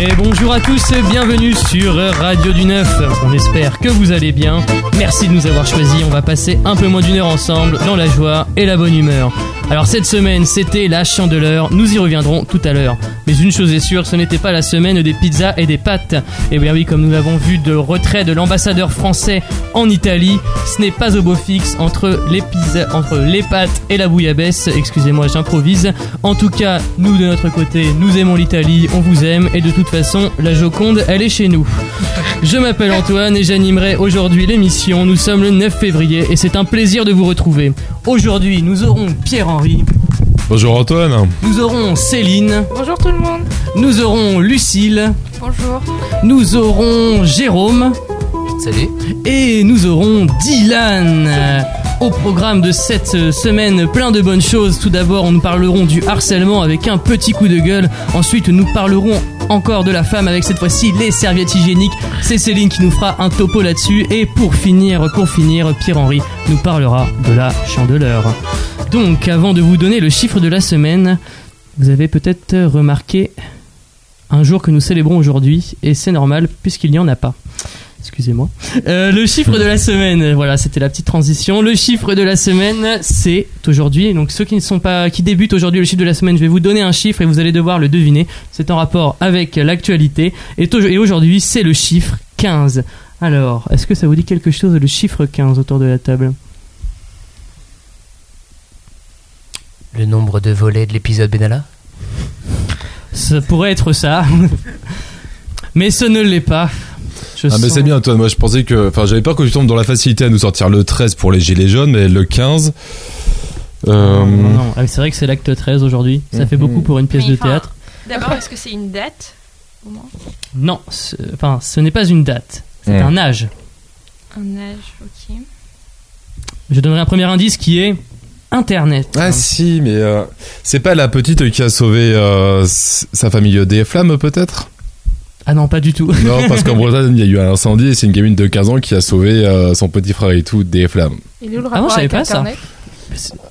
Et bonjour à tous, bienvenue sur Radio du Neuf. On espère que vous allez bien. Merci de nous avoir choisis. On va passer un peu moins d'une heure ensemble dans la joie et la bonne humeur. Alors cette semaine, c'était la chandeleur. Nous y reviendrons tout à l'heure. Mais une chose est sûre, ce n'était pas la semaine des pizzas et des pâtes. Et bien oui, comme nous l'avons vu de retrait de l'ambassadeur français en Italie, ce n'est pas au beau fixe entre les pizzas, entre les pâtes et la bouillabaisse. Excusez-moi, j'improvise. En tout cas, nous de notre côté, nous aimons l'Italie, on vous aime et de toute façon, la Joconde, elle est chez nous. Je m'appelle Antoine et j'animerai aujourd'hui l'émission. Nous sommes le 9 février et c'est un plaisir de vous retrouver. Aujourd'hui, nous aurons Pierre-Henri. Bonjour Antoine. Nous aurons Céline. Bonjour tout le monde. Nous aurons Lucille. Bonjour. Nous aurons Jérôme. Salut. Et nous aurons Dylan. Au programme de cette semaine, plein de bonnes choses. Tout d'abord, nous parlerons du harcèlement avec un petit coup de gueule. Ensuite, nous parlerons encore de la femme avec cette fois-ci les serviettes hygiéniques. C'est Céline qui nous fera un topo là-dessus. Et pour finir, pour finir, Pierre-Henri nous parlera de la chandeleur. Donc, avant de vous donner le chiffre de la semaine, vous avez peut-être remarqué un jour que nous célébrons aujourd'hui, et c'est normal puisqu'il n'y en a pas. Excusez-moi. Euh, le chiffre de la semaine, voilà, c'était la petite transition. Le chiffre de la semaine, c'est aujourd'hui. Donc ceux qui ne sont pas, qui débutent aujourd'hui le chiffre de la semaine, je vais vous donner un chiffre et vous allez devoir le deviner. C'est en rapport avec l'actualité. Et, et aujourd'hui, c'est le chiffre 15. Alors, est-ce que ça vous dit quelque chose le chiffre 15 autour de la table? Le nombre de volets de l'épisode Benalla Ça pourrait être ça. mais ce ne l'est pas. Je ah mais c'est bien Antoine, moi je pensais que... Enfin j'avais peur que tu tombes dans la facilité à nous sortir le 13 pour les gilets jaunes, mais le 15... Euh... Non, non, non. Ah, c'est vrai que c'est l'acte 13 aujourd'hui, ça fait beaucoup pour une pièce Mais de théâtre. D'abord, est-ce que c'est une date au moins? Non, ce- enfin ce n'est pas une date, c'est Mm. un âge. Un âge, ok. Je donnerai un premier indice qui est Internet. Ah si, mais euh, c'est pas la petite qui a sauvé euh, sa famille des flammes peut-être? Ah non, pas du tout. Non, parce qu'en Bretagne il y a eu un incendie et c'est une gamine de 15 ans qui a sauvé euh, son petit frère et tout des flammes. Et nous, le Ah, moi, rapport je savais avec pas ça. Internet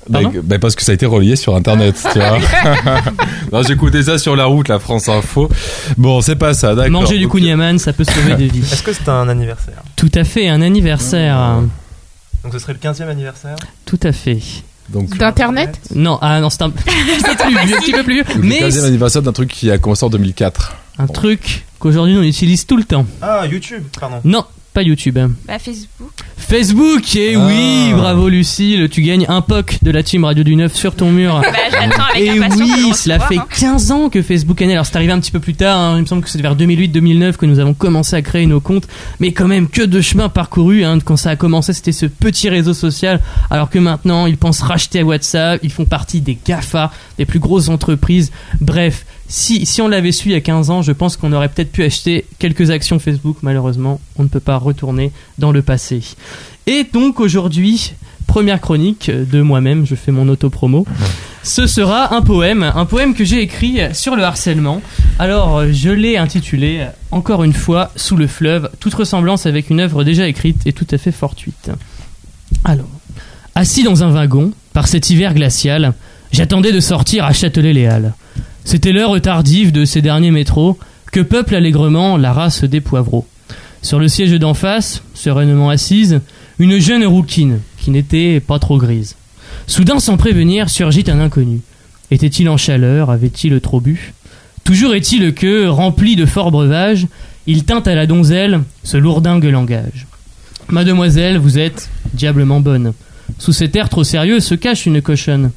Bah, Pardon? bah, parce que ça a été relié sur internet, tu vois. non, j'écoutais ça sur la route, la France Info. Bon, c'est pas ça, d'accord. Manger du kouign-amann, ça peut sauver des vies. Est-ce que c'est un anniversaire? Tout à fait, un anniversaire. Donc ce serait le 15e anniversaire? Tout à fait. Donc, D'Internet Non, ah non, c'est un, plus vieux, un petit peu plus vieux. le Mais 15e anniversaire d'un truc qui a commencé en 2004. un truc qu'aujourd'hui on utilise tout le temps. Ah, YouTube, pardon. Non, pas YouTube. Bah, Facebook. Facebook, et Ah. oui, bravo Lucille, tu gagnes un POC de la team Radio du Neuf sur ton mur. Bah, j'attends avec Et le oui, cela fait hein. 15 ans que Facebook est né. Alors c'est arrivé un petit peu plus tard, hein. il me semble que c'est vers 2008-2009 que nous avons commencé à créer nos comptes. Mais quand même, que de chemin parcouru. Hein. Quand ça a commencé, c'était ce petit réseau social. Alors que maintenant, ils pensent racheter WhatsApp, ils font partie des GAFA, des plus grosses entreprises. Bref, si, si on l'avait su il y a 15 ans, je pense qu'on aurait peut-être pu acheter quelques actions Facebook. Malheureusement, on ne peut pas retourner dans le passé. Et donc aujourd'hui, première chronique de moi-même, je fais mon auto-promo. Ce sera un poème, un poème que j'ai écrit sur le harcèlement. Alors, je l'ai intitulé, encore une fois, Sous le fleuve. Toute ressemblance avec une œuvre déjà écrite est tout à fait fortuite. Alors, assis dans un wagon, par cet hiver glacial, j'attendais de sortir à Châtelet-Léal. C'était l'heure tardive de ces derniers métros que peuple allègrement la race des poivreaux. Sur le siège d'en face, sereinement assise, une jeune rouquine qui n'était pas trop grise. Soudain, sans prévenir, surgit un inconnu. Était-il en chaleur? Avait-il trop bu? Toujours est-il que, rempli de fort breuvage, il tint à la donzelle ce lourdingue langage. Mademoiselle, vous êtes diablement bonne. Sous cet air trop sérieux se cache une cochonne.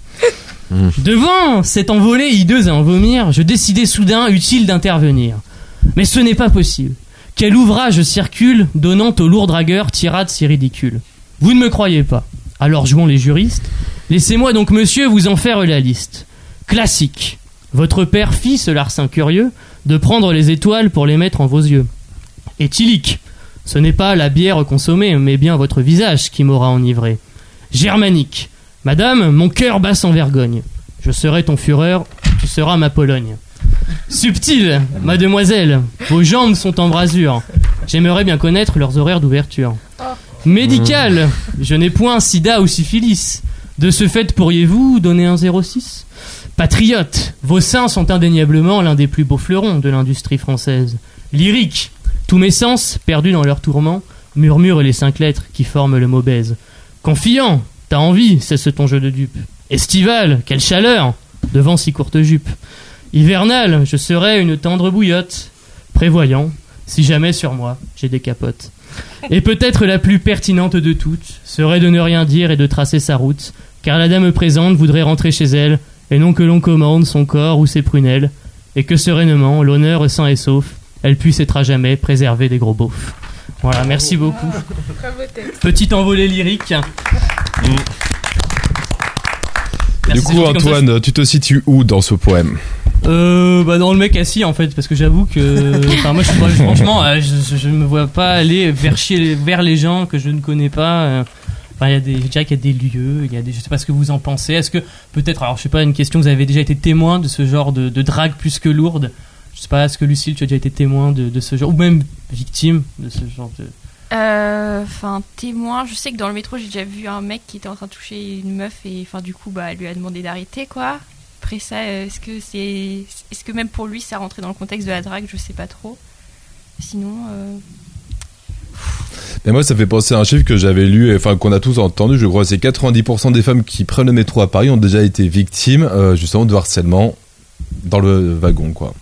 Devant cette envolée hideuse à en vomir, je décidai soudain utile d'intervenir. Mais ce n'est pas possible. Quel ouvrage circule donnant au lourd dragueur tirade si ridicule Vous ne me croyez pas. Alors jouons les juristes. Laissez-moi donc, monsieur, vous en faire la liste. Classique. Votre père fit ce larcin curieux de prendre les étoiles pour les mettre en vos yeux. Éthylique. Ce n'est pas la bière consommée, mais bien votre visage qui m'aura enivré. Germanique. Madame, mon cœur bat sans vergogne. Je serai ton fureur, tu seras ma Pologne. Subtil, mademoiselle, vos jambes sont en brasure. J'aimerais bien connaître leurs horaires d'ouverture. Médical, je n'ai point sida ou syphilis. De ce fait, pourriez-vous donner un 06 Patriote, vos seins sont indéniablement l'un des plus beaux fleurons de l'industrie française. Lyrique, tous mes sens, perdus dans leur tourment, murmurent les cinq lettres qui forment le mot baise. Confiant, t'as envie, cesse ton jeu de dupe. Estival, quelle chaleur, devant si courte jupe. Hivernal, je serai une tendre bouillotte. Prévoyant, si jamais sur moi j'ai des capotes. Et peut-être la plus pertinente de toutes serait de ne rien dire et de tracer sa route, car la dame présente voudrait rentrer chez elle, et non que l'on commande son corps ou ses prunelles, et que sereinement, l'honneur sain et sauf, elle puisse être à jamais préservée des gros beaufs. Voilà, merci beaucoup. Petite envolée lyrique. Du Merci, coup, comme ça. Antoine, tu te situes où dans ce poème Euh, bah dans le mec assis en fait parce que j'avoue que enfin moi je, franchement euh, je, je- je me vois pas aller vers vers les gens que je ne connais pas euh. enfin il y a des je dirais qu'il y a des lieux il y a des je sais pas ce que vous en pensez est-ce que peut-être alors je sais pas une question vous avez déjà été témoin de ce genre de, de drague plus que lourde? Je sais pas est-ce que Lucille tu as déjà été témoin de, de ce genre ou même victime de ce genre de Euh, Enfin, témoin, je sais que dans le métro, j'ai déjà vu un mec qui était en train de toucher une meuf et enfin, du coup, bah, elle lui a demandé d'arrêter, quoi. Après ça, euh, est-ce que c'est. Est-ce que même pour lui, ça rentrait dans le contexte de la drague? Je sais pas trop. Sinon. euh, Mais moi, ça fait penser à un chiffre que j'avais lu, enfin qu'on a tous entendu, je crois, c'est 90% des femmes qui prennent le métro à Paris ont déjà été victimes, euh, justement, de harcèlement dans le wagon, quoi.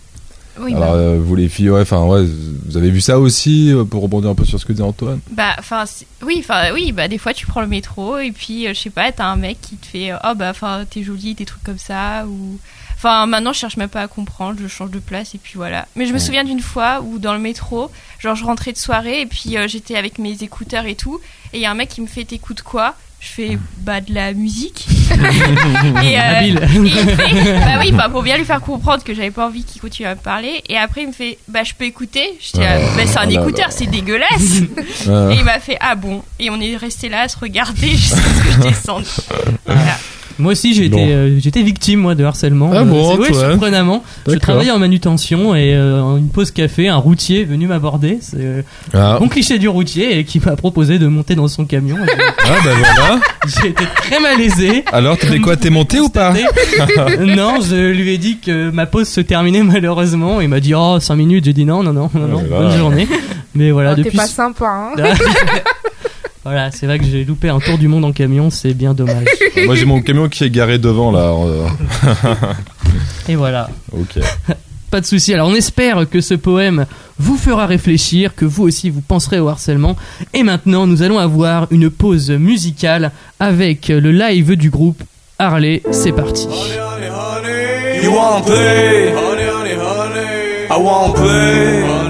Oui, Alors, bah, euh, vous les filles, ouais, enfin, ouais, vous avez vu ça aussi, euh, pour rebondir un peu sur ce que disait Antoine? Bah, enfin, oui, enfin, oui, bah, des fois, tu prends le métro et puis, euh, je sais pas, t'as un mec qui te fait, oh, bah, enfin, t'es jolie, des trucs comme ça, ou. Enfin, maintenant, je cherche même pas à comprendre, je change de place et puis voilà. Mais je me Ouais. souviens d'une fois où dans le métro, genre, je rentrais de soirée et puis j'étais avec mes écouteurs et tout, et il y a un mec qui me fait t'écoutes quoi? Je fais bah de la musique. et, euh, et il me fait, bah oui, bah, pour bien lui faire comprendre que j'avais pas envie qu'il continue à me parler. Et après, il me fait, bah je peux écouter. Je dis, ah, bah, c'est un là écouteur, c'est dégueulasse. Euh, Et il m'a fait ah bon et on est resté là à se regarder jusqu'à ce que je descende. Voilà. Moi aussi j'ai Bon. été euh, j'étais victime moi de harcèlement. Ah Euh, bon, ouais, Antoine surprenamment. Je travaillais en manutention et euh, en une pause café, un routier est venu m'aborder. C'est euh, Ah, bon cliché du routier et qui m'a proposé de monter dans son camion. Et ah, bah voilà. J'ai été très malaisé. Alors, fait quoi T'es monté ou pas Non, je lui ai dit que ma pause se terminait malheureusement. Il m'a dit oh 5 minutes. J'ai dit non non non non, non Voilà. bonne journée. Mais voilà Oh, T'es depuis. pas sympa, hein voilà c'est vrai que j'ai loupé un tour du monde en camion. C'est bien dommage. Moi, j'ai mon camion qui est garé devant, là. euh, Et voilà. Ok. Pas de souci. Alors on espère que ce poème vous fera réfléchir, que vous aussi vous penserez au harcèlement. Et maintenant, nous allons avoir une pause musicale avec le live du groupe Harley. C'est parti. You play? Honey, honey, honey. I play.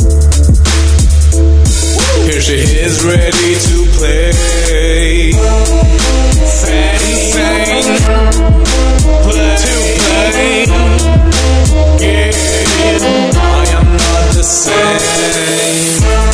She is ready to play. Play to play. Yeah, I am not the same.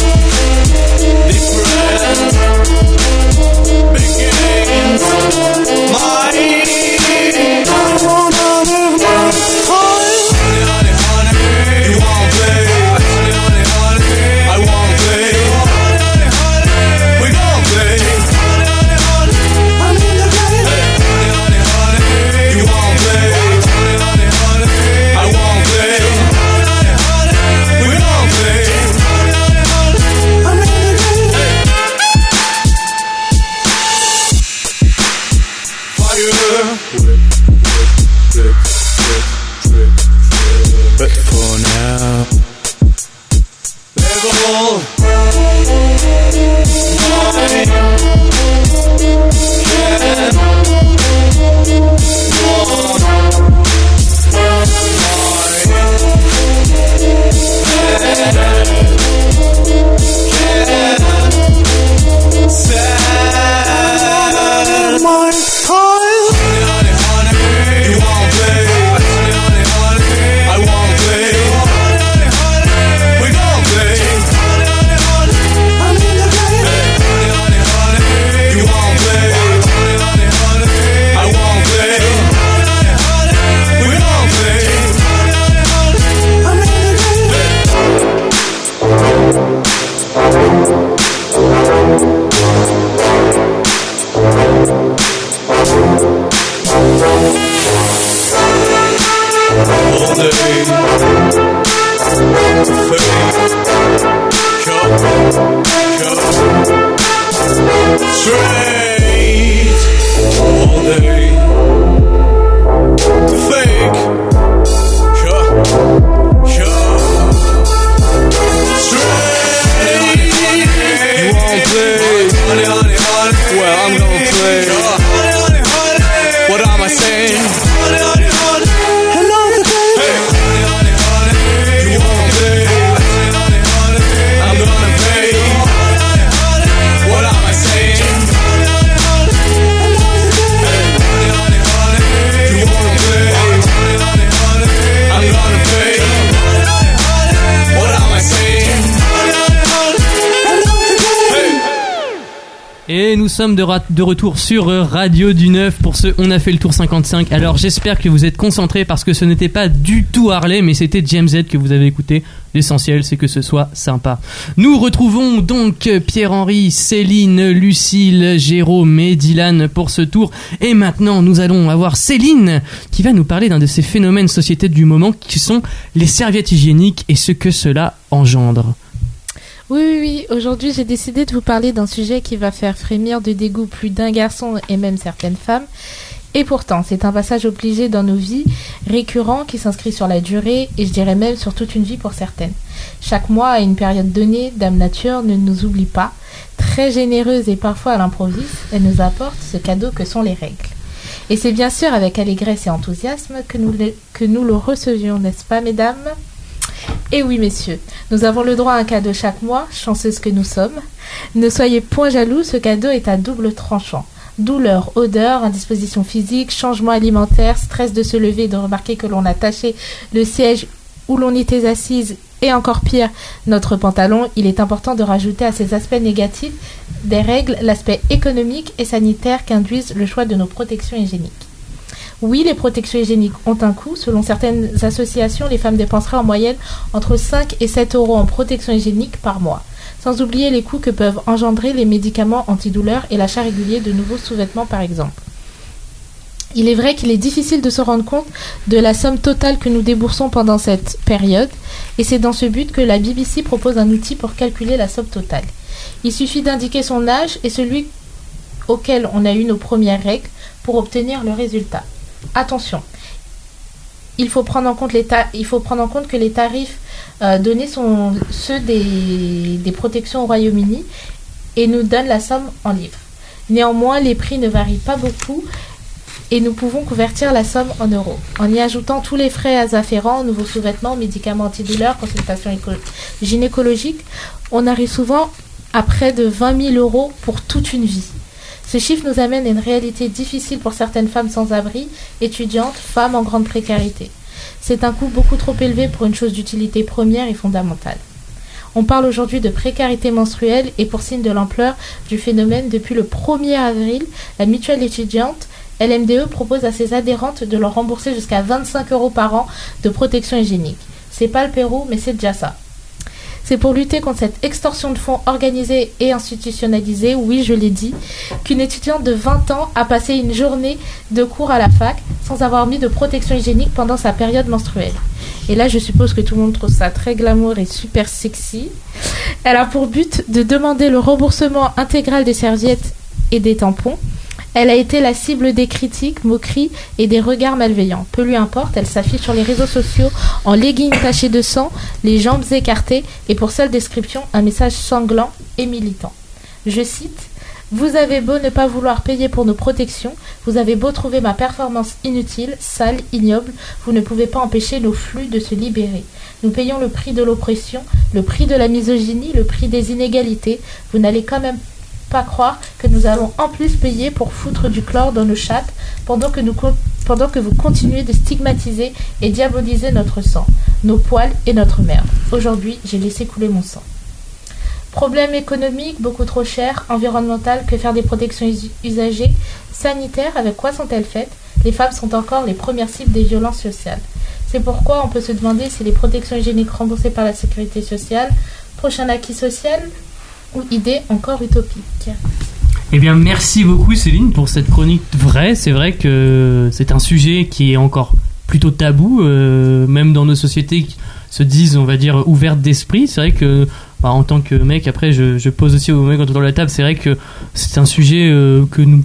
Sommes de, retour sur euh, Radio du Neuf pour ce On a fait le tour 55. Alors j'espère que vous êtes concentrés parce que ce n'était pas du tout Harley mais c'était James Z que vous avez écouté. L'essentiel c'est que ce soit sympa. Nous retrouvons donc Pierre-Henri, Céline, Lucille, Jérôme et Dylan pour ce tour. Et maintenant nous allons avoir Céline qui va nous parler d'un de ces phénomènes sociétés du moment qui sont les serviettes hygiéniques et ce que cela engendre. Oui, oui, oui. Aujourd'hui, j'ai décidé de vous parler d'un sujet qui va faire frémir de dégoût plus d'un garçon et même certaines femmes. Et pourtant, c'est un passage obligé dans nos vies, récurrent, qui s'inscrit sur la durée, et je dirais même sur toute une vie pour certaines. Chaque mois, à une période donnée, Dame Nature ne nous oublie pas. Très généreuse et parfois à l'improviste, elle nous apporte ce cadeau que sont les règles. Et c'est bien sûr avec allégresse et enthousiasme que nous le, que nous le recevions, n'est-ce pas, mesdames? Et oui, messieurs, nous avons le droit à un cadeau chaque mois, chanceuses que nous sommes. Ne soyez point jaloux, ce cadeau est à double tranchant. Douleur, odeur, indisposition physique, changement alimentaire, stress de se lever de remarquer que l'on a taché le siège où l'on était assise et encore pire, notre pantalon, il est important de rajouter à ces aspects négatifs des règles l'aspect économique et sanitaire qu'induisent le choix de nos protections hygiéniques. Oui, les protections hygiéniques ont un coût. Selon certaines associations, les femmes dépenseraient en moyenne entre 5 et 7 euros en protection hygiénique par mois. Sans oublier les coûts que peuvent engendrer les médicaments antidouleurs et l'achat régulier de nouveaux sous-vêtements par exemple. Il est vrai qu'il est difficile de se rendre compte de la somme totale que nous déboursons pendant cette période, et c'est dans ce but que la BBC propose un outil pour calculer la somme totale. Il suffit d'indiquer son âge et celui auquel on a eu nos premières règles pour obtenir le résultat. Attention, il faut prendre en compte, les il faut prendre en compte que les tarifs euh, donnés sont ceux des, protections au Royaume-Uni et nous donnent la somme en livres. Néanmoins, les prix ne varient pas beaucoup et nous pouvons convertir la somme en euros. En y ajoutant tous les frais afférents, nouveaux sous-vêtements, médicaments antidouleurs, consultations éco- gynécologiques, on arrive souvent à près de 20 000 euros pour toute une vie. Ce chiffre nous amène à une réalité difficile pour certaines femmes sans abri, étudiantes, femmes en grande précarité. C'est un coût beaucoup trop élevé pour une chose d'utilité première et fondamentale. On parle aujourd'hui de précarité menstruelle et pour signe de l'ampleur du phénomène, depuis le 1er avril, la mutuelle étudiante LMDE propose à ses adhérentes de leur rembourser jusqu'à 25 euros par an de protection hygiénique. C'est pas le Pérou, mais c'est déjà ça. C'est pour lutter contre cette extorsion de fonds organisée et institutionnalisée, oui, je l'ai dit, qu'une étudiante de 20 ans a passé une journée de cours à la fac sans avoir mis de protection hygiénique pendant sa période menstruelle. Et là, je suppose que tout le monde trouve ça très glamour et super sexy. Elle a pour but de demander le remboursement intégral des serviettes et des tampons. Elle a été la cible des critiques, moqueries et des regards malveillants. Peu lui importe, elle s'affiche sur les réseaux sociaux en leggings tachés de sang, les jambes écartées et pour seule description un message sanglant et militant. Je cite Vous avez beau ne pas vouloir payer pour nos protections, vous avez beau trouver ma performance inutile, sale, ignoble, vous ne pouvez pas empêcher nos flux de se libérer. Nous payons le prix de l'oppression, le prix de la misogynie, le prix des inégalités. Vous n'allez quand même pas croire que nous allons en plus payer pour foutre du chlore dans nos chattes pendant que, vous continuez de stigmatiser et diaboliser notre sang, nos poils et notre merde. Aujourd'hui, j'ai laissé couler mon sang. Problème économique, beaucoup trop cher, environnemental, que faire des protections us- usagées, sanitaires, avec quoi sont-elles faites? Les femmes sont encore les premières cibles des violences sociales. C'est pourquoi on peut se demander si les protections hygiéniques remboursées par la sécurité sociale, prochain acquis social idée encore utopique. Eh bien, merci beaucoup Céline pour cette chronique vraie. C'est vrai que c'est un sujet qui est encore plutôt tabou, euh, même dans nos sociétés qui se disent, on va dire, ouvertes d'esprit. C'est vrai que bah, en tant que mec, après, je, pose aussi aux mecs autour de la table. C'est vrai que c'est un sujet euh, que nous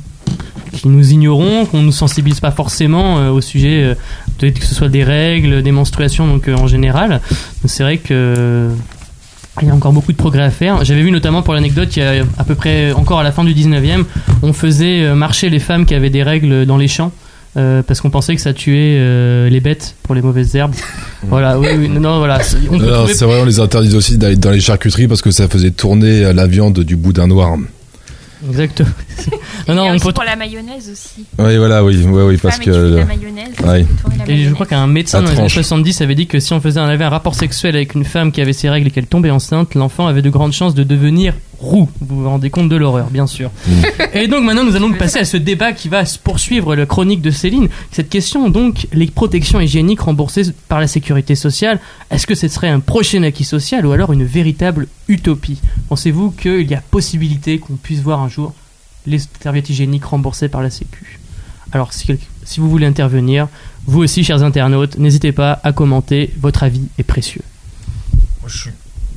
qui nous ignorons, qu'on nous sensibilise pas forcément euh, au sujet, euh, de- que ce soit des règles, des menstruations, donc en général. C'est vrai que il y a encore beaucoup de progrès à faire. J'avais vu notamment pour l'anecdote, il y a à peu près encore à la fin du 19e, on faisait euh, marcher les femmes qui avaient des règles dans les champs. euh, parce qu'on pensait que ça tuait euh, les bêtes pour les mauvaises herbes. voilà, oui, oui, non, voilà. c'est- On peut Non, trouver- c'est vrai, on les interdit aussi d'aller dans les charcuteries parce que ça faisait tourner la viande du boudin noir. Exactement. non, non, Et on peut pour la mayonnaise aussi. Oui, voilà, oui, oui, oui, parce que. euh, la mayonnaise. ouais. la Et je crois qu'un médecin Ça dans les années tranche. 70 avait dit que si on faisait un, avait un rapport sexuel avec une femme qui avait ses règles et qu'elle tombait enceinte, l'enfant avait de grandes chances de devenir roux. Vous vous rendez compte de l'horreur, bien sûr. Mm. Et donc maintenant, nous allons passer à ce débat qui va se poursuivre la chronique de Céline. Cette question, donc, les protections hygiéniques remboursées par la sécurité sociale, est-ce que ce serait un prochain acquis social ou alors une véritable utopie? Pensez-vous qu'il y a possibilité qu'on puisse voir un jour les serviettes hygiéniques remboursées par la Sécu? Alors, si, vous voulez intervenir, vous aussi, chers internautes, n'hésitez pas à commenter. Votre avis est précieux. Moi, je suis.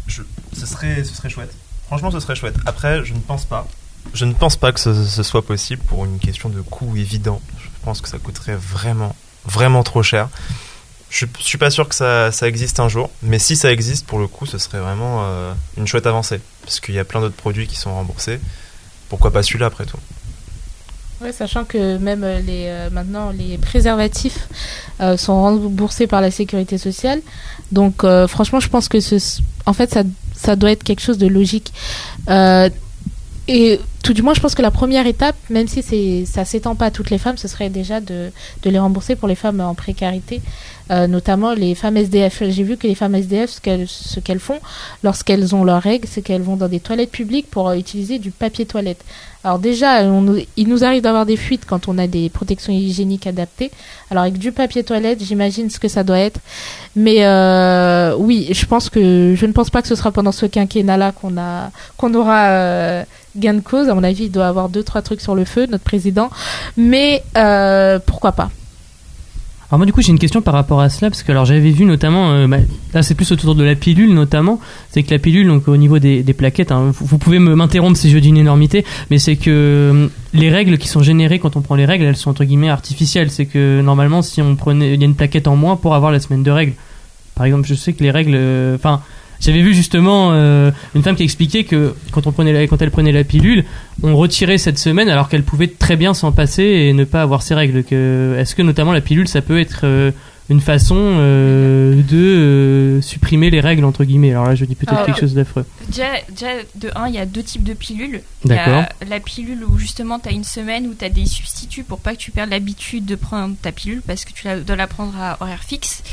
je- ce, serait, ce serait chouette. Franchement, ce serait chouette. Après, je ne pense pas. Je ne pense pas que ce, ce soit possible pour une question de coût évident. Je pense que ça coûterait vraiment, vraiment trop cher. Je, je suis pas sûr que ça, ça existe un jour, mais si ça existe, pour le coup, ce serait vraiment euh, une chouette avancée. Parce qu'il y a plein d'autres produits qui sont remboursés. Pourquoi pas celui-là après tout? Ouais, sachant que même euh, les, euh, maintenant les préservatifs euh, sont remboursés par la sécurité sociale. Donc euh, franchement, je pense que ce, en fait, ça, ça doit être quelque chose de logique. Euh, tout du moins, je pense que la première étape, même si c'est, ça s'étend pas à toutes les femmes, ce serait déjà de, de les rembourser pour les femmes en précarité, euh, notamment les femmes SDF. J'ai vu que les femmes SDF, ce qu'elles, ce qu'elles font lorsqu'elles ont leurs règles, c'est qu'elles vont dans des toilettes publiques pour euh, utiliser du papier toilette. Alors déjà, on il nous arrive d'avoir des fuites quand on a des protections hygiéniques adaptées. Alors avec du papier toilette, j'imagine ce que ça doit être. Mais euh, oui, je pense que je ne pense pas que ce sera pendant ce quinquennat-là qu'on a qu'on aura euh, gain de cause. Mon avis, il doit avoir deux trois trucs sur le feu, notre président. Mais euh, pourquoi pas? Alors moi du coup j'ai une question par rapport à cela parce que alors j'avais vu notamment euh, bah, là c'est plus autour de la pilule notamment. C'est que la pilule donc au niveau des, plaquettes hein, vous, pouvez m'interrompre si je dis une énormité mais c'est que euh, les règles qui sont générées quand on prend les règles elles sont entre guillemets artificielles. C'est que normalement si on prenait il y a une plaquette en moins pour avoir la semaine de règles. Par exemple je sais que les règles enfin j'avais vu justement euh, une femme qui expliquait que quand on prenait la, quand elle prenait la pilule on retirait cette semaine alors qu'elle pouvait très bien s'en passer et ne pas avoir ses règles. Que, est-ce que notamment la pilule, ça peut être euh, une façon euh, de supprimer les règles entre guillemets? Alors là, je dis peut-être quelque chose d'affreux. Déjà, déjà, de 1, il y a deux types de pilules. Il y a D'accord. la pilule où justement tu as une semaine où tu as des substituts pour pas que tu perdes l'habitude de prendre ta pilule parce que tu dois la prendre à horaire fixe.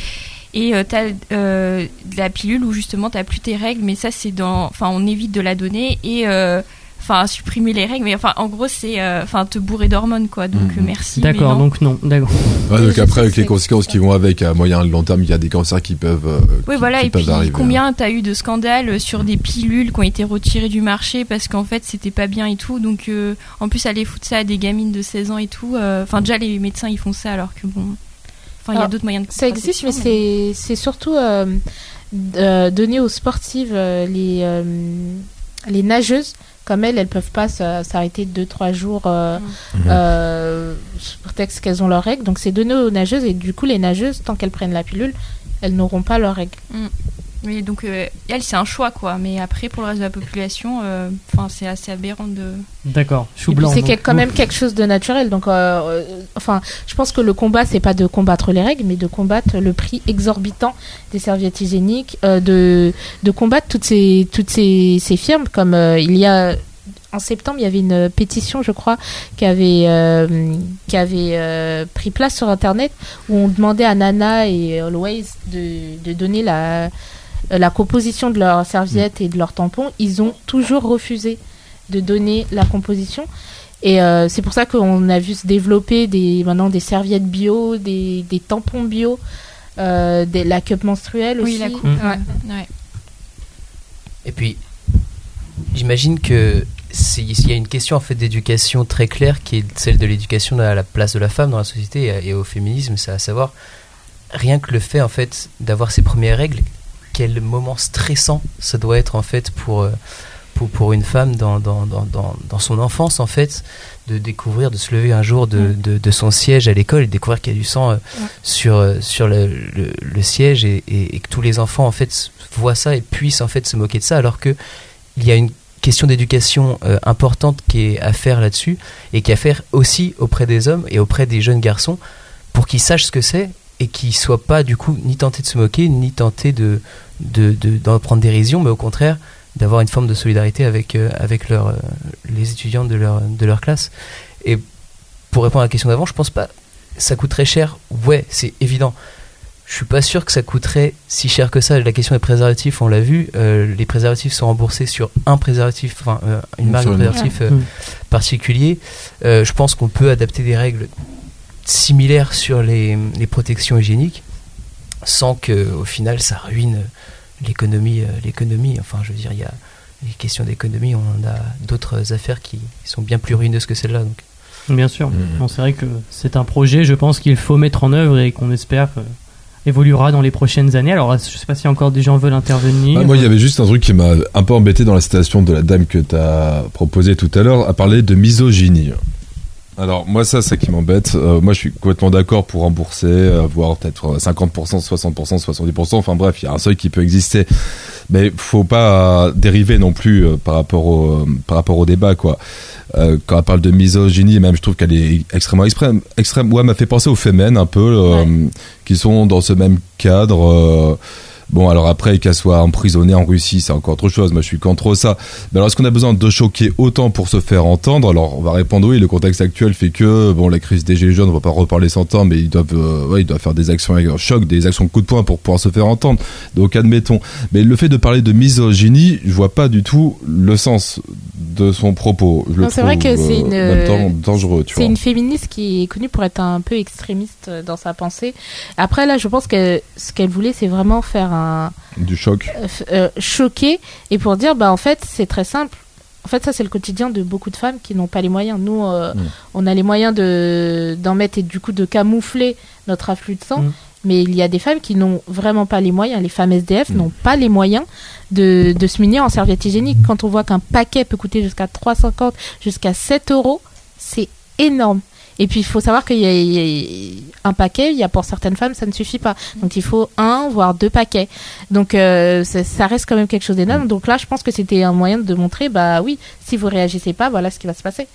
Et tu as la pilule où justement tu plus tes règles, mais ça c'est dans. Enfin, on évite de la donner et. euh, Enfin, supprimer les règles, mais enfin, en gros, c'est euh, enfin te bourrer d'hormones, quoi. Donc, Mhm. euh, merci. D'accord, donc non, d'accord. Ouais, donc après, avec les conséquences qui vont avec à moyen et long terme, il y a des cancers qui peuvent. euh, Oui, qui- voilà, qui et puis arriver, hein. combien t'as eu de scandales sur des pilules qui ont été retirées du marché parce qu'en fait c'était pas bien et tout. Donc euh, en plus, aller foutre ça à des gamines de 16 ans et tout. euh, Enfin, déjà les médecins ils font ça alors que bon. Enfin, il y a Alors, d'autres moyens de Ça existe, mais c'est c'est surtout euh, euh, donné aux sportives, euh, les, euh, les nageuses. Comme elles, elles peuvent pas s'arrêter 2-3 jours euh, Mhm. euh, sous prétexte qu'elles ont leurs règles. Donc c'est donné aux nageuses et du coup les nageuses, tant qu'elles prennent la pilule, elles n'auront pas leurs règles. Mais donc euh, elle c'est un choix quoi. Mais après pour le reste de la population, euh, enfin c'est assez aberrant de. D'accord, chou blanc. c'est quand même quelque chose de naturel. Donc, euh, euh, enfin, je pense que le combat, c'est pas de combattre les règles, mais de combattre le prix exorbitant des serviettes hygiéniques, euh, de, de combattre toutes ces, toutes ces, ces firmes. Comme euh, il y a en septembre, il y avait une pétition, je crois, qui avait, euh, qui avait euh, pris place sur Internet, où on demandait à Nana et Always de, de donner la, la composition de leurs serviettes et de leurs tampons. Ils ont toujours refusé de donner la composition. Et euh, c'est pour ça qu'on a vu se développer des, maintenant des serviettes bio, des, des tampons bio, euh, des, la cup menstruelle Oui, aussi. la coupe. Mm. Ouais. ouais. Et puis, j'imagine que il y a une question en fait d'éducation très claire qui est celle de l'éducation à la place de la femme dans la société et, et au féminisme, c'est à savoir rien que le fait en fait d'avoir ses premières règles, quel moment stressant ça doit être en fait pour, euh, pour, pour une femme dans, dans, dans, dans, son enfance en fait de découvrir, de se lever un jour de, Mm. de, de son siège à l'école et découvrir qu'il y a du sang euh, Ouais. sur, euh, sur le, le, le siège et, et, et que tous les enfants en fait voient ça et puissent en fait se moquer de ça alors que il y a une question d'éducation euh, importante qui est à faire là-dessus et qui est à faire aussi auprès des hommes et auprès des jeunes garçons pour qu'ils sachent ce que c'est et qu'ils soient pas du coup ni tentés de se moquer ni tentés de de- de- d'en prendre dérision mais au contraire d'avoir une forme de solidarité avec euh, avec leur, euh, les étudiants de leur de leur classe. Et pour répondre à la question d'avant je pense pas ça coûte très cher. Ouais c'est évident. Je suis pas sûr que ça coûterait si cher que ça. La question des préservatifs, on l'a vu, euh, les préservatifs sont remboursés sur un préservatif, enfin une marque de préservatif particulier. Je pense qu'on peut adapter des règles similaires sur les, les protections hygiéniques sans que au final ça ruine l'économie. euh, l'économie. Enfin, je veux dire, il y a les questions d'économie, on a d'autres affaires qui sont bien plus ruineuses que celle-là. Donc. Bien sûr. Mhm. Bon, c'est vrai que c'est un projet, je pense qu'il faut mettre en œuvre et qu'on espère euh, évoluera dans les prochaines années. Alors, je sais pas si encore des gens veulent intervenir. Ouais, moi, il y avait juste un truc qui m'a un peu embêté dans la citation de la dame que tu as proposée tout à l'heure, à parler de misogynie. Alors, moi, ça, c'est qui m'embête. Euh, moi, je suis complètement d'accord pour rembourser, euh, voire peut-être 50%, 60%, 70%. Enfin, bref, il y a un seuil qui peut exister. Mais faut pas euh, dériver non plus euh, par, rapport au, euh, par rapport au débat, quoi. Euh, quand elle parle de misogynie, même, je trouve qu'elle est extrêmement extrême. extrême ouais, m'a fait penser aux femmes, un peu, euh, qui sont dans ce même cadre. Bon, alors après, qu'elle soit emprisonnée en Russie, c'est encore autre chose. Moi, je suis contre ça. Mais alors, est-ce qu'on a besoin de choquer autant pour se faire entendre? Alors, on va répondre oui. Le contexte actuel fait que, bon, la crise des gilets jaunes, on va pas reparler 100 ans, mais ils doivent, euh, ouais, ils doivent faire des actions avec choc, des actions coup de poing pour pouvoir se faire entendre. Donc, admettons. Mais le fait de parler de misogynie, je vois pas du tout le sens de son propos. Je le c'est vrai trouve, que c'est euh, une- même temps dangereux, tu C'est vois. une féministe qui est connue pour être un peu extrémiste euh, dans sa pensée. Après, là, je pense que ce qu'elle voulait, c'est vraiment faire un Du choc. euh, euh, choquer et pour dire, bah en fait, c'est très simple. En fait, ça, c'est le quotidien de beaucoup de femmes qui n'ont pas les moyens. Nous, euh, Mm. on a les moyens de d'en mettre et du coup de camoufler notre afflux de sang. Mm. Mais il y a des femmes qui n'ont vraiment pas les moyens. Les femmes SDF Mm. n'ont pas les moyens de, de se munir en serviette hygiénique. Quand on voit qu'un paquet peut coûter jusqu'à 3,50, jusqu'à 7 euros, c'est énorme. Et puis il faut savoir qu'il y, a- il y a un paquet, il y a pour certaines femmes, ça ne suffit pas. Donc il faut un, voire deux paquets. Donc euh, ça, ça reste quand même quelque chose d'énorme. Donc là, je pense que c'était un moyen de montrer, bah oui, si vous réagissez pas, voilà ce qui va se passer.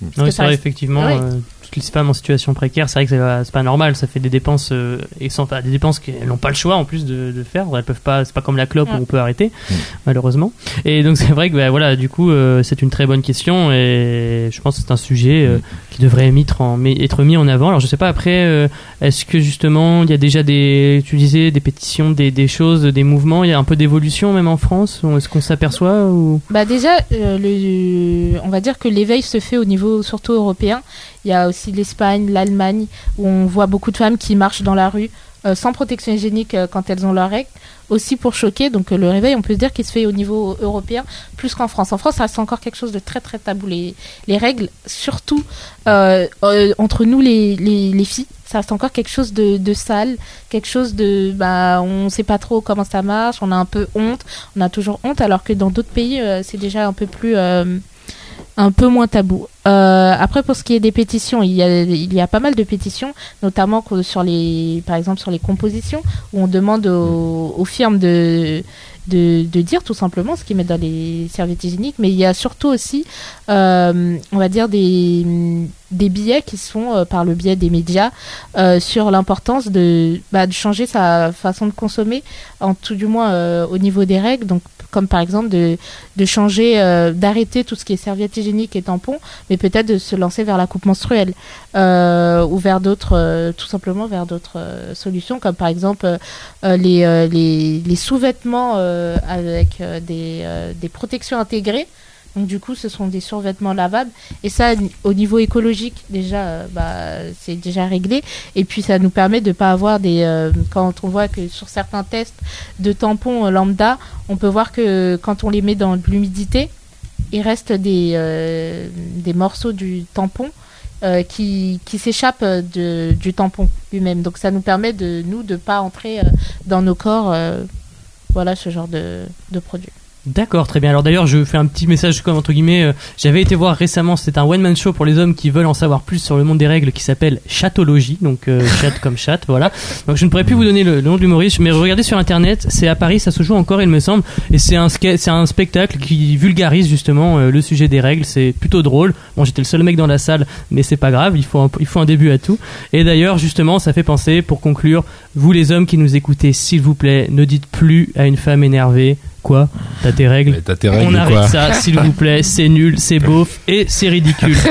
Oui, que c'est ça vrai, reste- effectivement. Ouais. euh, toutes les femmes en situation précaire, c'est vrai que c'est pas- normal. Ça fait des dépenses euh, et sans, enfin, des dépenses qu'elles n'ont pas le choix en plus de, de faire. Elles peuvent pas. C'est pas comme la clope Ouais. où on peut arrêter, Mm. malheureusement. Et donc c'est vrai que bah, voilà, du coup, euh, c'est une très bonne question et je pense que c'est un sujet euh, qui devrait être, en, mais- être mis en avant. Alors je sais pas après, euh, est-ce que justement il y a déjà des, tu disais des pétitions, des, des choses, des mouvements. Il y a un peu d'évolution même en France. Est-ce qu'on s'aperçoit ou? Bah déjà, euh, le, on va dire que l'éveil se fait au niveau surtout européen. Il y a aussi l'Espagne, l'Allemagne, où on voit beaucoup de femmes qui marchent dans la rue euh, sans protection hygiénique euh, quand elles ont leurs règles, aussi pour choquer. Donc euh, le réveil, on peut se dire qu'il se fait au niveau européen plus qu'en France. En France, ça reste encore quelque chose de très très tabou. Les, les règles, surtout entre nous les, les, les filles, ça reste encore quelque chose de, de sale, quelque chose de, bah, on sait pas trop comment ça marche, on a un peu honte, on a toujours honte, alors que dans d'autres pays, c'est déjà un peu plus, un peu moins tabou. Euh, après, pour ce qui est des pétitions, il y a, il y a pas mal de pétitions, notamment sur les, par exemple sur les compositions, où on demande aux, aux firmes de, de, de dire tout simplement ce qu'ils mettent dans les serviettes hygiéniques, mais il y a surtout aussi, euh, on va dire, des, des billets qui sont euh, par le biais des médias euh, sur l'importance de, bah, de changer sa façon de consommer, en tout du moins euh, au niveau des règles, donc comme par exemple de, changer, euh, d'arrêter tout ce qui est serviettes hygiéniques et tampons, mais peut-être de se lancer vers la coupe menstruelle ou vers d'autres, tout simplement vers d'autres solutions, comme par exemple les, sous-vêtements avec des protections intégrées. Donc du coup, ce sont des survêtements lavables. Et ça, au niveau écologique, déjà, euh, bah, c'est déjà réglé. Et puis, ça nous permet de ne pas avoir des... euh, quand on voit que sur certains tests de tampons euh, lambda, on peut voir que quand on les met dans de l'humidité, il reste des, euh, des morceaux du tampon qui, qui s'échappent du tampon lui-même. Donc ça nous permet de nous de pas entrer dans nos corps voilà ce genre de, de produit. D'accord, très bien. Alors d'ailleurs, je fais un petit message comme entre guillemets. euh, J'avais été voir récemment, c'est un one-man show pour les hommes qui veulent en savoir plus sur le monde des règles qui s'appelle Chatologie, donc euh, chat comme chat, voilà. Donc je ne pourrais plus vous donner le, le nom de l'humoriste, mais regardez sur internet, c'est à Paris, ça se joue encore, il me semble, et c'est un c'est un spectacle qui vulgarise justement euh, le sujet des règles. C'est plutôt drôle. Bon, j'étais le seul mec dans la salle, mais c'est pas grave, il faut un, il faut un début à tout. Et d'ailleurs, justement, ça fait penser, pour conclure, vous les hommes qui nous écoutez, s'il vous plaît, ne dites plus à une femme énervée. Quoi T'as tes règles Mais T'as tes on règles arrête quoi ça, s'il vous plaît. C'est nul, c'est beauf et c'est ridicule.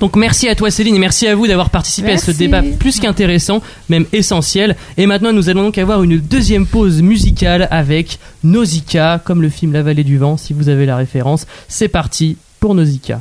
Donc merci à toi Céline et merci à vous d'avoir participé à ce débat plus qu'intéressant, même essentiel. Et maintenant nous allons donc avoir une deuxième pause musicale avec Nausicaa, comme le film La vallée du vent, si vous avez la référence. C'est parti pour Nausicaa.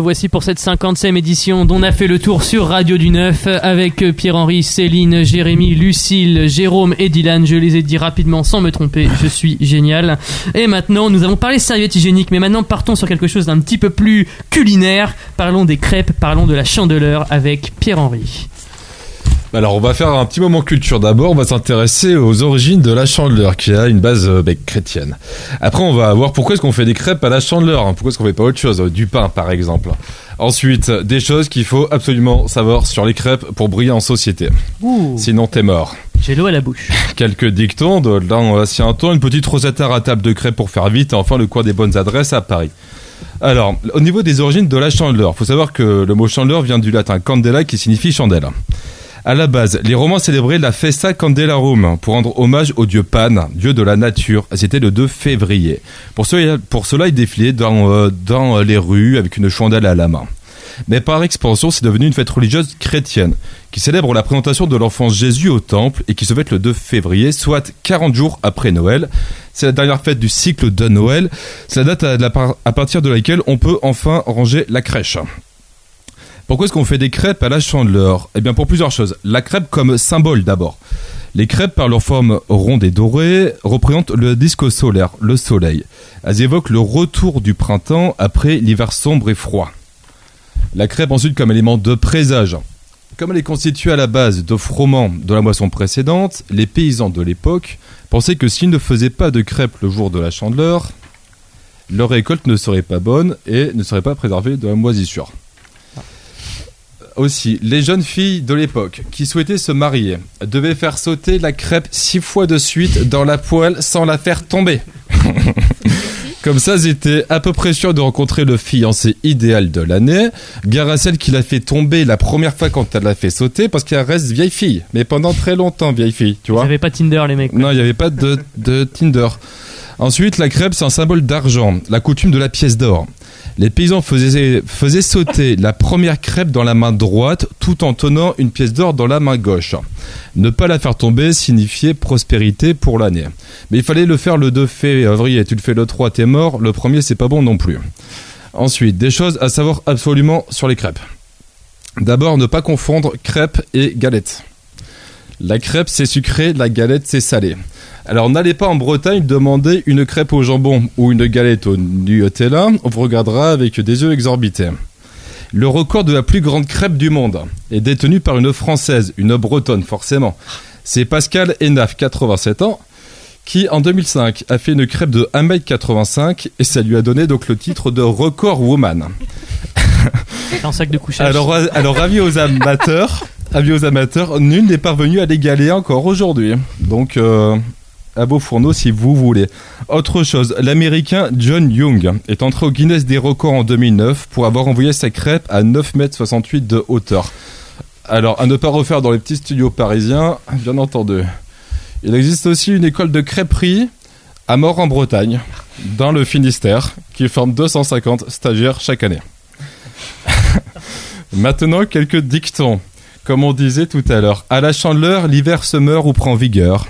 Revoici pour cette 50e édition dont on a fait le tour sur Radio du Neuf avec Pierre-Henri, Céline, Jérémy, Lucille, Jérôme et Dylan. Je les ai dit rapidement sans me tromper, je suis génial. Et maintenant, nous avons parlé serviettes hygiéniques, mais maintenant partons sur quelque chose d'un petit peu plus culinaire. Parlons des crêpes, parlons de la chandeleur avec Pierre-Henri. Alors on va faire un petit moment culture d'abord, on va s'intéresser aux origines de la chandeleur qui a une base euh, chrétienne. Après on va voir pourquoi est-ce qu'on fait des crêpes à la chandeleur, hein. pourquoi est-ce qu'on fait pas autre chose, euh, du pain par exemple. Ensuite, des choses qu'il faut absolument savoir sur les crêpes pour briller en société. Ouh, Sinon t'es mort. j'ai l'eau à la bouche. Quelques dictons de dans l'ancien temps, une petite recette à table de crêpes pour faire vite, et enfin le coin des bonnes adresses à Paris. Alors, au niveau des origines de la chandeleur, faut savoir que le mot chandeleur vient du latin candela qui signifie chandelle. À la base, les Romains célébraient la Festa Candelarum pour rendre hommage au dieu Pan, dieu de la nature. C'était le 2 février. Pour cela, ils défilaient dans, euh, dans les rues avec une chandelle à la main. Mais par expansion, c'est devenu une fête religieuse chrétienne qui célèbre la présentation de l'enfant Jésus au temple et qui se fête le 2 février, soit 40 jours après Noël. C'est la dernière fête du cycle de Noël. C'est la date à partir de laquelle on peut enfin ranger la crèche. Pourquoi est-ce qu'on fait des crêpes à la chandeleur? Eh bien pour plusieurs choses. La crêpe comme symbole d'abord. Les crêpes par leur forme ronde et dorée représentent le disque solaire, le soleil. Elles évoquent le retour du printemps après l'hiver sombre et froid. La crêpe ensuite comme élément de présage. Comme elle est constituée à la base de froment de la moisson précédente, les paysans de l'époque pensaient que s'ils ne faisaient pas de crêpes le jour de la chandeleur, leur récolte ne serait pas bonne et ne serait pas préservée de la moisissure. Aussi, les jeunes filles de l'époque qui souhaitaient se marier devaient faire sauter la crêpe six fois de suite dans la poêle sans la faire tomber. Comme ça, ils étaient à peu près sûrs de rencontrer le fiancé idéal de l'année, gare à celle qui l'a fait tomber la première fois quand elle l'a fait sauter, parce qu'elle reste vieille fille, mais pendant très longtemps vieille fille, tu vois. avaient pas Tinder, les mecs. Non, il n'y avait pas de, de Tinder. Ensuite, la crêpe, c'est un symbole d'argent, la coutume de la pièce d'or. Les paysans faisaient, sauter la première crêpe dans la main droite tout en tenant une pièce d'or dans la main gauche. Ne pas la faire tomber signifiait prospérité pour l'année. Mais il fallait le faire le 2 février. Tu le fais le 3, t'es mort. Le premier, c'est pas bon non plus. Ensuite, des choses à savoir absolument sur les crêpes. D'abord, ne pas confondre crêpe et galette. La crêpe, c'est sucré, la galette, c'est salé. Alors n'allez pas en Bretagne demander une crêpe au jambon ou une galette au Nutella, on vous regardera avec des yeux exorbités. Le record de la plus grande crêpe du monde est détenu par une Française, une Bretonne forcément. C'est Pascal Enaf, 87 ans, qui en 2005 a fait une crêpe de 1m85 et ça lui a donné donc le titre de record woman. Un sac de couchage. Alors, alors avis aux amateurs, avis aux amateurs, nul n'est parvenu à l'égaler encore aujourd'hui. Donc, euh, à vos fourneaux si vous voulez. Autre chose, l'américain John Young est entré au Guinness des records en 2009 pour avoir envoyé sa crêpe à 9,68 m de hauteur. Alors, à ne pas refaire dans les petits studios parisiens, bien entendu. Il existe aussi une école de crêperie à Mort en Bretagne, dans le Finistère, qui forme 250 stagiaires chaque année. Maintenant, quelques dictons. Comme on disait tout à l'heure, à la chandeleur, l'hiver se meurt ou prend vigueur.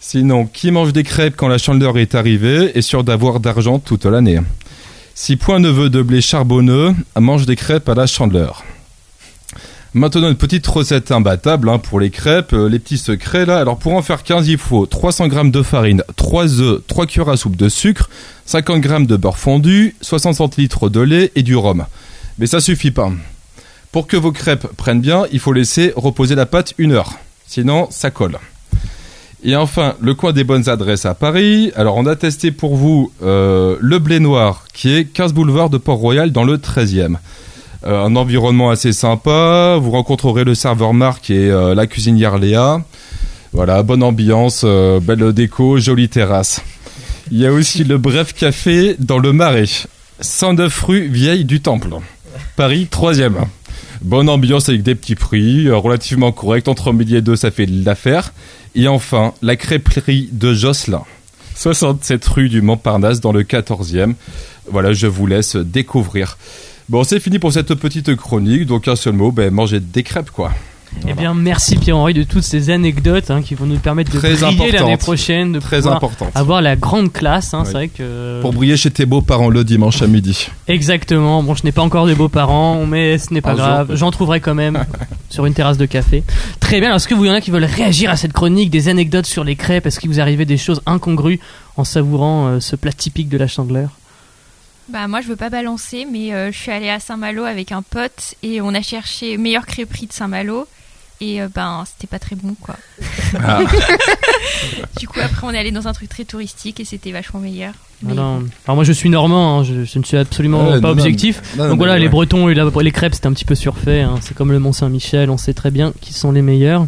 Sinon, qui mange des crêpes quand la chandeleur est arrivée est sûr d'avoir d'argent toute l'année. Si point ne veut de blé charbonneux, mange des crêpes à la chandeleur. Maintenant, une petite recette imbattable hein, pour les crêpes, euh, les petits secrets là. Alors, pour en faire 15, il faut 300 g de farine, 3 œufs, 3 cuillères à soupe de sucre, 50 g de beurre fondu, 60 centilitres de lait et du rhum. Mais ça suffit pas. Pour que vos crêpes prennent bien, il faut laisser reposer la pâte une heure. Sinon, ça colle. Et enfin, le coin des bonnes adresses à Paris. Alors, on a testé pour vous euh, le blé noir, qui est 15 boulevard de Port-Royal dans le 13e. Euh, un environnement assez sympa. Vous rencontrerez le serveur Marc et euh, la cuisinière Léa. Voilà, bonne ambiance, belle déco, jolie terrasse. Il y a aussi le Bref Café dans le Marais. 109 rue Vieille du Temple. Paris, 3e. Bonne ambiance avec des petits prix, euh, relativement correct. Entre midi et deux, ça fait de l'affaire. Et enfin, la crêperie de Josselin. 67 rue du Montparnasse dans le 14e. Voilà, je vous laisse découvrir. Bon, c'est fini pour cette petite chronique. Donc, un seul mot, ben, manger des crêpes, quoi. Eh bien, merci Pierre-Henri de toutes ces anecdotes hein, qui vont nous permettre de Très briller l'année prochaine, de Très importante. avoir la grande classe. hein, Oui. C'est vrai que Pour briller chez tes beaux-parents le dimanche à midi. exactement. Bon, je n'ai pas encore de beaux-parents, mais ce n'est pas Un jour, grave. J'en trouverai quand même sur une terrasse de café. Très bien. Est-ce que vous y en a qui veulent réagir à cette chronique, des anecdotes sur les crêpes? Est-ce qu'il vous arrivait des choses incongrues en savourant euh, ce plat typique de la Chandeleur? Bah moi je veux pas balancer mais euh, je suis allée à Saint-Malo avec un pote et on a cherché meilleure crêperie de Saint-Malo et euh, ben c'était pas très bon quoi. Ah. Du coup après on est allé dans un truc très touristique et c'était vachement meilleur. Mais Alors, bon. alors moi je suis normand, hein, je, je ne suis absolument Ouais, pas non, objectif. non, non, Donc voilà, mais les ouais. Bretons et la- les crêpes c'est un petit peu surfait. hein. C'est comme le Mont Saint-Michel, on sait très bien qui sont les meilleurs.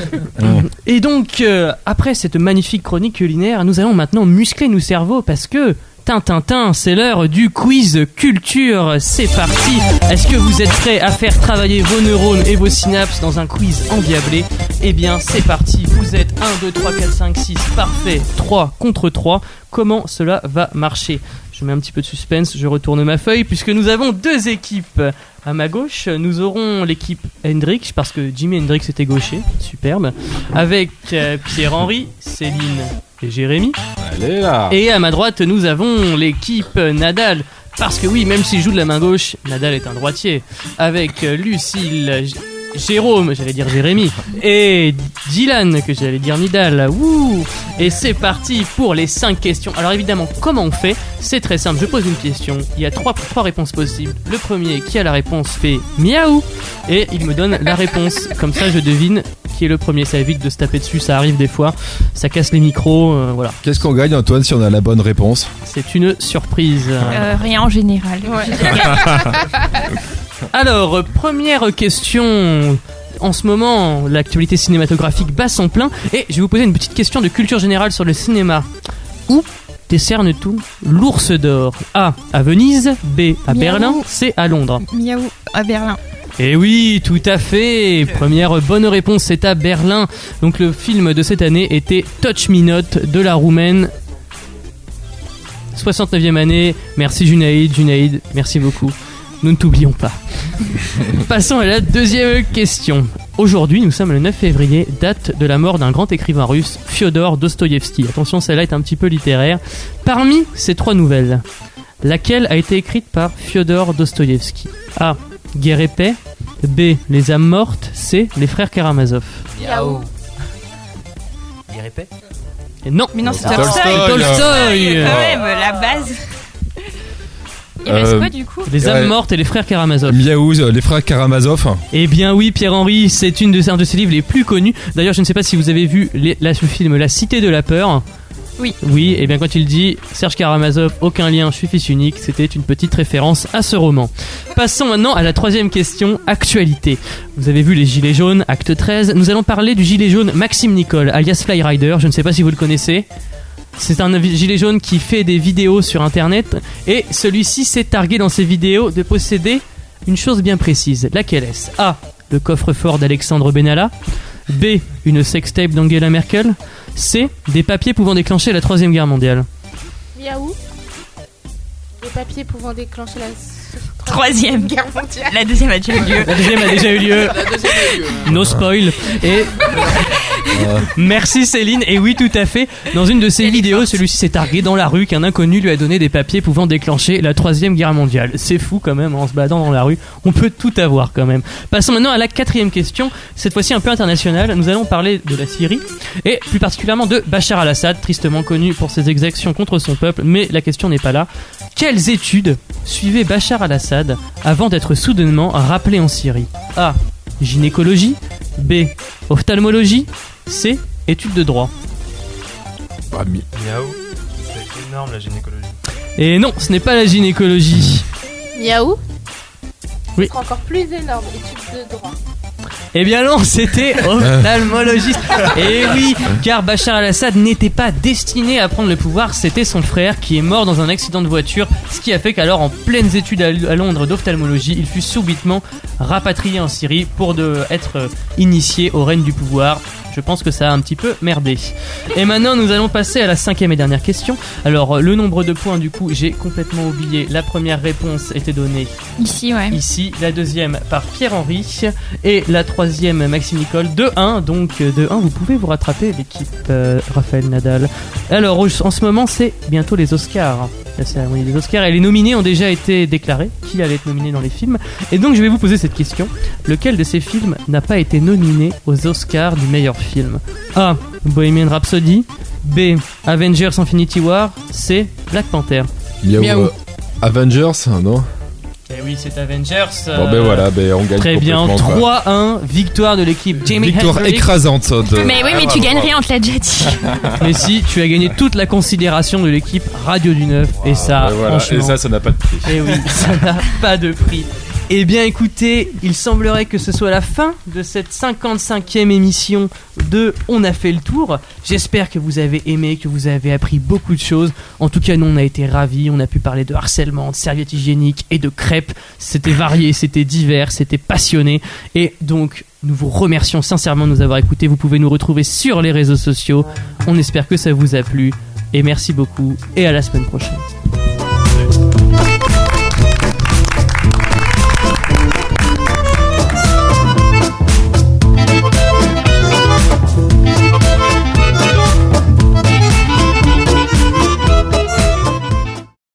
et donc euh, après cette magnifique chronique culinaire, nous allons maintenant muscler nos cerveaux parce que Tintintin, c'est l'heure du quiz culture. C'est parti. Est-ce que vous êtes prêts à faire travailler vos neurones et vos synapses dans un quiz endiablé? Eh bien, c'est parti. Vous êtes 1, 2, 3, 4, 5, 6. Parfait. 3 contre 3. Comment cela va marcher? Je mets un petit peu de suspense. Je retourne ma feuille puisque nous avons deux équipes. À ma gauche, nous aurons l'équipe Hendrix parce que Jimi Hendrix était gaucher. Superbe. Avec euh, Pierre-Henri, Céline et Jérémy. Elle est là. Et à ma droite, nous avons l'équipe Nadal. Parce que oui, même s'il joue de la main gauche, Nadal est un droitier. Avec euh, Lucille, Jérôme, j'allais dire Jérémy, et Dylan, que j'allais dire Nidal. Wouh Et c'est parti pour les 5 questions. Alors évidemment, comment on fait? C'est très simple, je pose une question. Il y a trois, trois réponses possibles. Le premier qui a la réponse fait miaou, et il me donne la réponse. Comme ça, je devine qui est le premier. Ça évite de se taper dessus, ça arrive des fois. Ça casse les micros, euh, voilà. Qu'est-ce qu'on gagne, Antoine, si on a la bonne réponse? C'est une surprise. Euh, rien en général. Alors, première question. En ce moment, l'actualité cinématographique bat son plein. Et je vais vous poser une petite question de culture générale sur le cinéma. Où décerne tout l'ours d'or? A. À Venise. B. À Miaou. Berlin. C. À Londres. Miaou à Berlin. Et oui, tout à fait. Première bonne réponse, c'est à Berlin. Donc le film de cette année était Touch Me Not de la Roumaine. 69e année. Merci Junaïd, Junaïd, merci beaucoup. Nous ne t'oublions pas. Passons à la deuxième question. Aujourd'hui, nous sommes le 9 février, date de la mort d'un grand écrivain russe, Fyodor Dostoïevski. Attention, celle-là est un petit peu littéraire. Parmi ces trois nouvelles, laquelle a été écrite par Fyodor Dostoïevski? A. Guerre et paix. B. Les âmes mortes. C. Les frères Karamazov. Yao. Répète Et non, Mais non, c'est. Tolstoy. Tolstoy. Quand même, la base. Il reste Euh, quoi du coup Les âmes Ouais. mortes et les frères Karamazov. Miaou, euh, les frères Karamazov. Eh bien oui, Pierre-Henri, c'est une de, un de ses livres les plus connus. D'ailleurs, je ne sais pas si vous avez vu les- la- le film La Cité de la Peur. Oui. Oui, et bien quand il dit Serge Karamazov, aucun lien, je suis fils unique, c'était une petite référence à ce roman. Passons maintenant à la troisième question, actualité. Vous avez vu les Gilets jaunes, acte 13. Nous allons parler du gilet jaune Maxime Nicole, alias Flyrider. Je ne sais pas si vous le connaissez. C'est un gilet jaune qui fait des vidéos sur internet et celui-ci s'est targué dans ses vidéos de posséder une chose bien précise. Laquelle est-ce? A. Le coffre-fort d'Alexandre Benalla. B. Une sextape d'Angela Merkel. C. Des papiers pouvant déclencher la troisième guerre mondiale. Miaou. Les papiers pouvant déclencher la Troisième. guerre mondiale. La deuxième a déjà eu lieu. La deuxième a déjà eu lieu. No spoil. Et merci Céline. Et oui, tout à fait. Dans une de ses vidéos, celui-ci s'est targué dans la rue qu'un inconnu lui a donné des papiers pouvant déclencher la troisième guerre mondiale. C'est fou quand même. En se baladant dans la rue, on peut tout avoir quand même. Passons maintenant à la quatrième question. Cette fois-ci un peu internationale. Nous allons parler de la Syrie et plus particulièrement de Bachar al-Assad, tristement connu pour ses exactions contre son peuple. Mais la question n'est pas là. Quelles études suivait Bachar al-Assad avant d'être soudainement rappelé en Syrie? A. Gynécologie. B. Ophtalmologie. C. Études de droit. Ah, mi- Miaou. C'est énorme la gynécologie. Et non, ce n'est pas la gynécologie. Miaou. Oui. C'est encore plus énorme. Études de droit. Eh bien non, c'était ophtalmologiste. Et oui, car Bachar al-Assad n'était pas destiné à prendre le pouvoir, c'était son frère qui est mort dans un accident de voiture, ce qui a fait qu'alors en pleines études à Londres d'ophtalmologie, il fut subitement rapatrié en Syrie pour de, être euh, initié au règne du pouvoir. Je pense que ça a un petit peu merdé. Et maintenant, nous allons passer à la cinquième et dernière question. Alors, le nombre de points, du coup, j'ai complètement oublié. La première réponse était donnée Ici, ouais. ici, la deuxième par Pierre-Henri et la la troisième Maxime Nicole. 2-1, donc euh, 2-1, vous pouvez vous rattraper l'équipe euh, Raphaël Nadal. Alors en ce moment c'est bientôt les Oscars, la cérémonie des Oscars, et les nominés ont déjà été déclarés, qui allait être nominé dans les films? Et donc je vais vous poser cette question, lequel de ces films n'a pas été nominé aux Oscars du meilleur film? A. Bohemian Rhapsody B. Avengers Infinity War C. Black Panther Miaou, Miaou. euh, Avengers, non? Eh oui, c'est Avengers. Bon ben voilà, ben on gagne Très bien, complètement, quoi. 3-1, victoire de l'équipe Jamie Victoire écrasante de... Mais oui, mais tu gagnes rien, on te l'a déjà dit. Mais si, tu as gagné toute la considération de l'équipe Radio du Neuf. Et ça, Et voilà, franchement. et ça, ça n'a pas de prix. Eh oui, ça n'a pas de prix. Eh bien écoutez, il semblerait que ce soit la fin de cette 55e émission de On a fait le tour. J'espère que vous avez aimé, que vous avez appris beaucoup de choses. En tout cas, nous on a été ravis, on a pu parler de harcèlement, de serviettes hygiéniques et de crêpes. C'était varié, c'était divers, c'était passionné. Et donc, nous vous remercions sincèrement de nous avoir écoutés. Vous pouvez nous retrouver sur les réseaux sociaux. On espère que ça vous a plu. Et merci beaucoup et à la semaine prochaine.